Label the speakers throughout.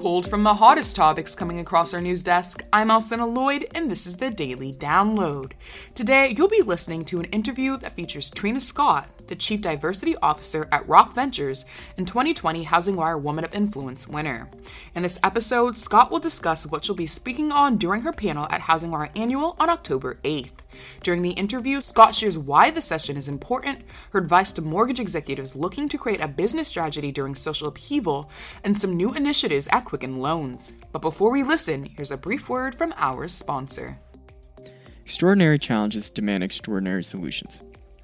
Speaker 1: Pulled from the hottest topics coming across our news desk, I'm Alcynna Lloyd, and this is the Daily Download. Today, you'll be listening to an interview that features Trina Scott, the Chief Diversity Officer at Rock Ventures and 2020 Housing HousingWire Woman of Influence winner. In this episode, Scott will discuss what she'll be speaking on during her panel at Housing HousingWire Annual on October 8th. During the interview, Scott shares why the session is important, her advice to mortgage executives looking to create a business strategy during social upheaval, and some new initiatives at Quicken Loans. But before we listen, here's a brief word from our sponsor.
Speaker 2: Extraordinary challenges demand extraordinary solutions.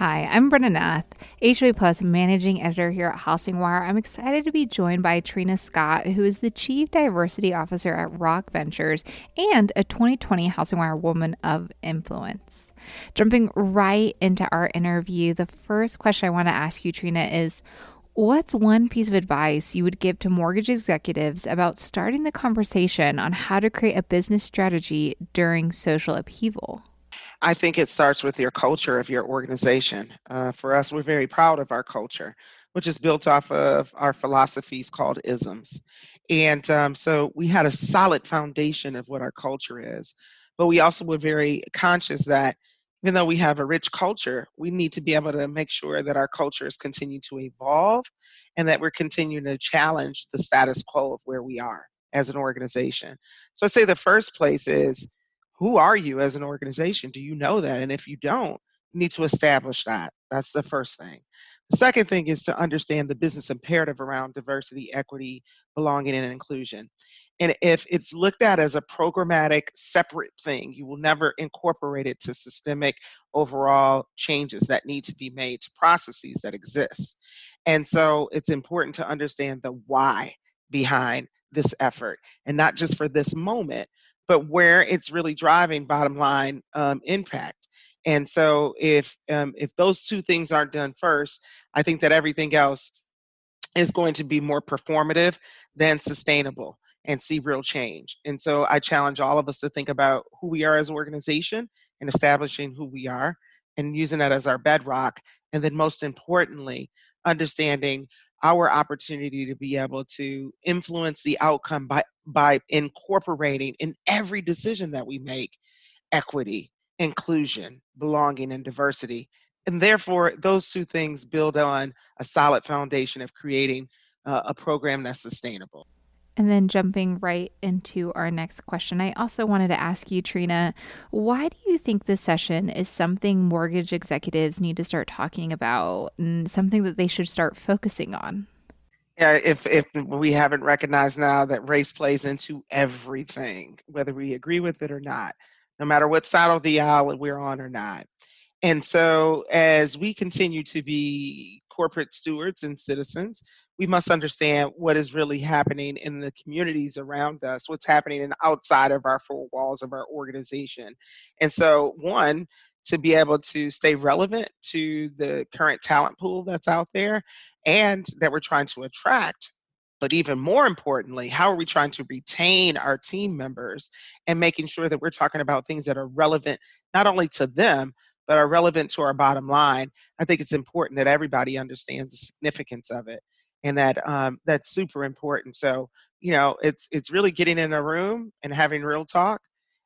Speaker 3: Hi, I'm Brena Nath, HW+ Managing Editor here at HousingWire. I'm excited to be joined by Trina Scott, who is the Chief Diversity Officer at Rock Ventures and a 2020 HousingWire Woman of Influence. Jumping right into our interview, the first question I want to ask you, Trina, is What's one piece of advice you would give to mortgage executives about starting the conversation on how to create a business strategy during social upheaval?
Speaker 4: I think it starts with your culture of your organization. Uh, for us, we're very proud of our culture, which is built off of our philosophies called isms. And um, so we had a solid foundation of what our culture is. But we also were very conscious that even though we have a rich culture, we need to be able to make sure that our cultures continue to evolve and that we're continuing to challenge the status quo of where we are as an organization. So I'd say the first place is who are you as an organization? Do you know that? And if you don't, you need to establish that. That's the first thing. The second thing is to understand the business imperative around diversity, equity, belonging, and inclusion. And if it's looked at as a programmatic, separate thing, you will never incorporate it to systemic overall changes that need to be made to processes that exist. And so it's important to understand the why behind this effort and not just for this moment, but where it's really driving bottom line um, impact. And so if um, if those two things aren't done first, I think that everything else is going to be more performative than sustainable and see real change. And so I challenge all of us to think about who we are as an organization and establishing who we are and using that as our bedrock. And then most importantly, understanding our opportunity to be able to influence the outcome by by incorporating in every decision that we make equity inclusion belonging and diversity. And therefore those two things build on a solid foundation of creating uh, a program that's sustainable
Speaker 3: and then jumping right into our next question, I also wanted to ask you, Trina, why do you think this session is something mortgage executives need to start talking about and something that they should start focusing on?
Speaker 4: Yeah, if if we haven't recognized now that race plays into everything, whether we agree with it or not, no matter what side of the aisle we're on or not. And so as we continue to be corporate stewards and citizens, we must understand what is really happening in the communities around us, what's happening in outside of our four walls of our organization. And so, one, to be able to stay relevant to the current talent pool that's out there and that we're trying to attract. But even more importantly, how are we trying to retain our team members and making sure that we're talking about things that are relevant not only to them, but are relevant to our bottom line? I think it's important that everybody understands the significance of it and that um, that's super important. So you know, it's it's really getting in a room and having real talk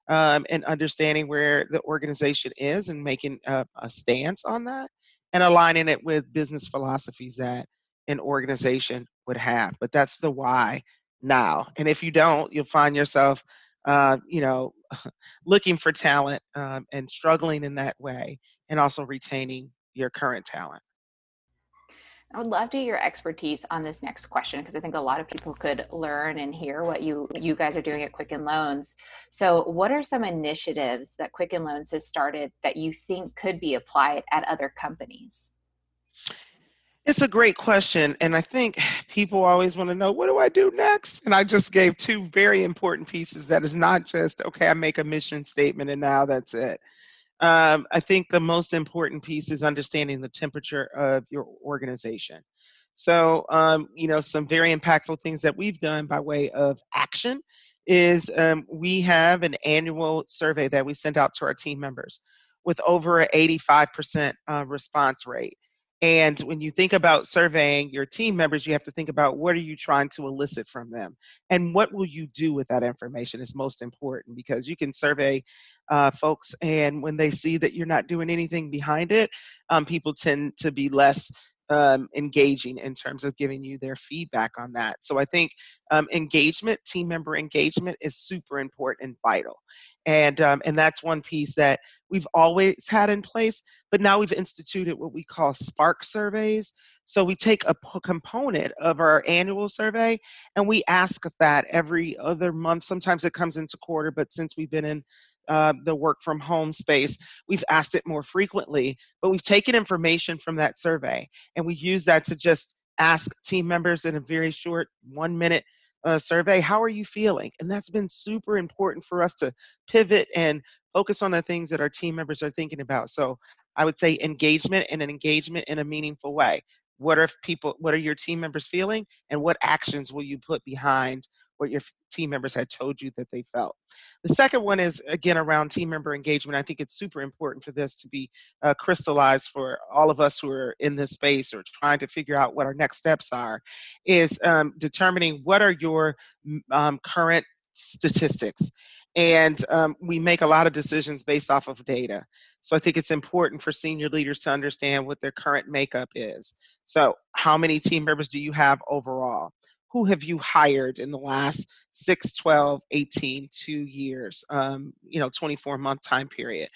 Speaker 4: um, and understanding where the organization is and making a, a stance on that and aligning it with business philosophies that an organization would have. But that's the why now. And if you don't, you'll find yourself, uh, you know, looking for talent um, and struggling in that way, and also retaining your current talent.
Speaker 3: I would love to hear your expertise on this next question because I think a lot of people could learn and hear what you you guys are doing at Quicken Loans. So, what are some initiatives that Quicken Loans has started that you think could be applied at other companies?
Speaker 4: It's a great question. And I think people always want to know, what do I do next? And I just gave two very important pieces that is not just, okay, I make a mission statement and now that's it. Um, I think the most important piece is understanding the temperature of your organization. So, um, you know, some very impactful things that we've done by way of action is um, we have an annual survey that we send out to our team members with over an 85% uh, response rate. And when you think about surveying your team members, you have to think about what are you trying to elicit from them? And what will you do with that information is most important because you can survey uh, folks and when they see that you're not doing anything behind it, um, people tend to be less um, engaging in terms of giving you their feedback on that. So I think um, engagement, team member engagement, is super important and vital, and um, and that's one piece that we've always had in place. But now we've instituted what we call Spark surveys. So we take a p- component of our annual survey and we ask that every other month. Sometimes it comes into quarter, but since we've been in uh, the work from home space. We've asked it more frequently, but we've taken information from that survey and we use that to just ask team members in a very short one minute uh, survey, how are you feeling? And that's been super important for us to pivot and focus on the things that our team members are thinking about. So I would say engagement and an engagement in a meaningful way. What are people, what are your team members feeling? And what actions will you put behind what your team members had told you that they felt. The second one is again around team member engagement. I think it's super important for this to be uh, crystallized for all of us who are in this space or trying to figure out what our next steps are. Is um, determining what are your um, current statistics and um, we make a lot of decisions based off of data. So I think it's important for senior leaders to understand what their current makeup is. So, how many team members do you have overall? Who have you hired in the last 6 12 18 2 years um, you know 24 month time period?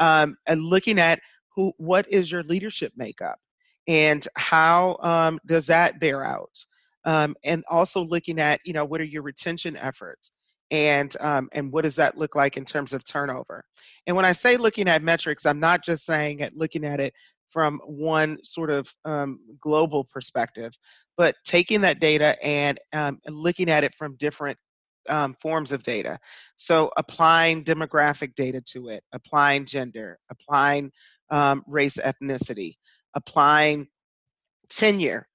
Speaker 4: Um, and looking at who what is your leadership makeup? And how um, does that bear out? Um, and also looking at you know what are your retention efforts? And um, and what does that look like in terms of turnover? And when i say looking at metrics i'm not just saying at looking at it from one sort of um, global perspective, but taking that data and um, looking at it from different um, forms of data. So applying demographic data to it, applying gender, applying um, race, ethnicity, applying tenure,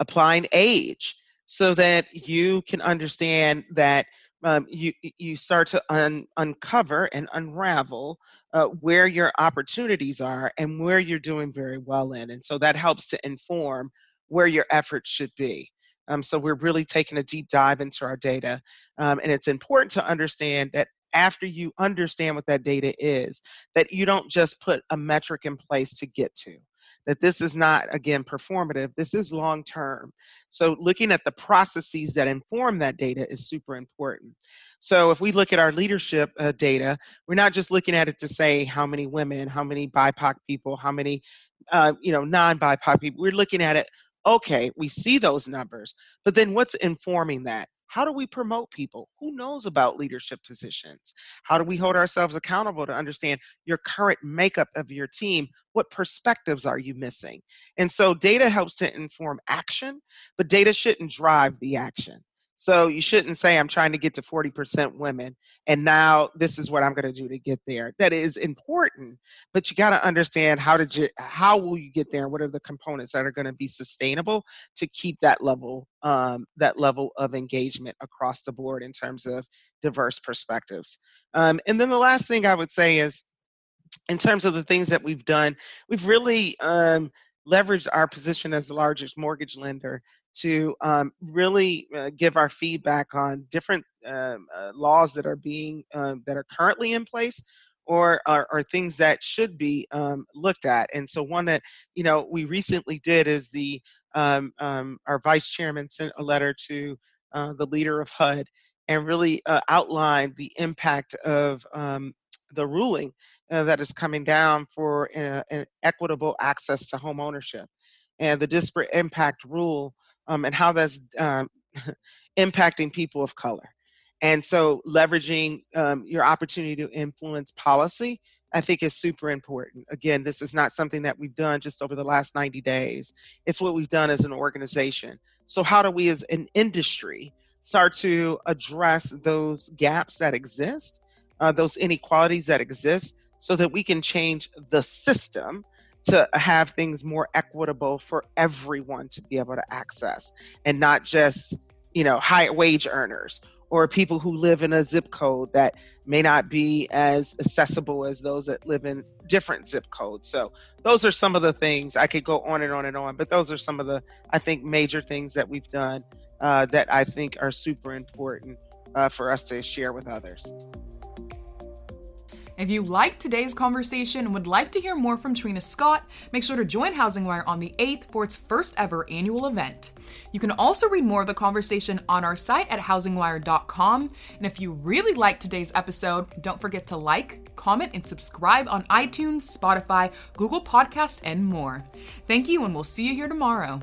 Speaker 4: applying age, so that you can understand that um, you you start to un, uncover and unravel uh, where your opportunities are and where you're doing very well in, and so that helps to inform where your efforts should be. Um, so we're really taking a deep dive into our data, um, and it's important to understand that after you understand what that data is, that you don't just put a metric in place to get to that this is not, again, performative, this is long term. So, looking at the processes that inform that data is super important. So, if we look at our leadership uh, data, we're not just looking at it to say how many women, how many BIPOC people, how many, uh, you know, non BIPOC people. We're looking at it, okay, we see those numbers, but then what's informing that? How do we promote people? Who knows about leadership positions? How do we hold ourselves accountable to understand your current makeup of your team? What perspectives are you missing? And so data helps to inform action, but data shouldn't drive the action. So you shouldn't say, I'm trying to get to 40% women, and now this is what I'm going to do to get there. That is important, but you got to understand how did you, how will you get there, what are the components that are going to be sustainable to keep that level, um, that level of engagement across the board in terms of diverse perspectives. Um, and then the last thing I would say is, in terms of the things that we've done, we've really um, leveraged our position as the largest mortgage lender to um, really uh, give our feedback on different um, uh, laws that are being um, that are currently in place or are, are things that should be um, looked at. And so one that you know we recently did is the um, um, our vice chairman sent a letter to uh, the leader of hud and really uh, outlined the impact of the ruling uh, that is coming down for equitable access to home ownership. And the disparate impact rule um, and how that's um, impacting people of color. And so, leveraging um, your opportunity to influence policy, I think, is super important. Again, this is not something that we've done just over the last 90 days, it's what we've done as an organization. So, how do we as an industry start to address those gaps that exist, uh, those inequalities that exist, so that we can change the system to have things more equitable for everyone to be able to access and not just you know high wage earners or people who live in a zip code that may not be as accessible as those that live in different zip codes. So those are some of the things I could go on and on and on, but those are some of the I think major things that we've done uh, that I think are super important uh, for us to share with others.
Speaker 1: If you liked today's conversation and would like to hear more from Trina Scott, make sure to join HousingWire on the 8th for its first ever annual event. You can also read more of the conversation on our site at housingwire.com. And if you really liked today's episode, don't forget to like, comment, and subscribe on iTunes, Spotify, Google Podcast, and more. Thank you, and we'll see you here tomorrow.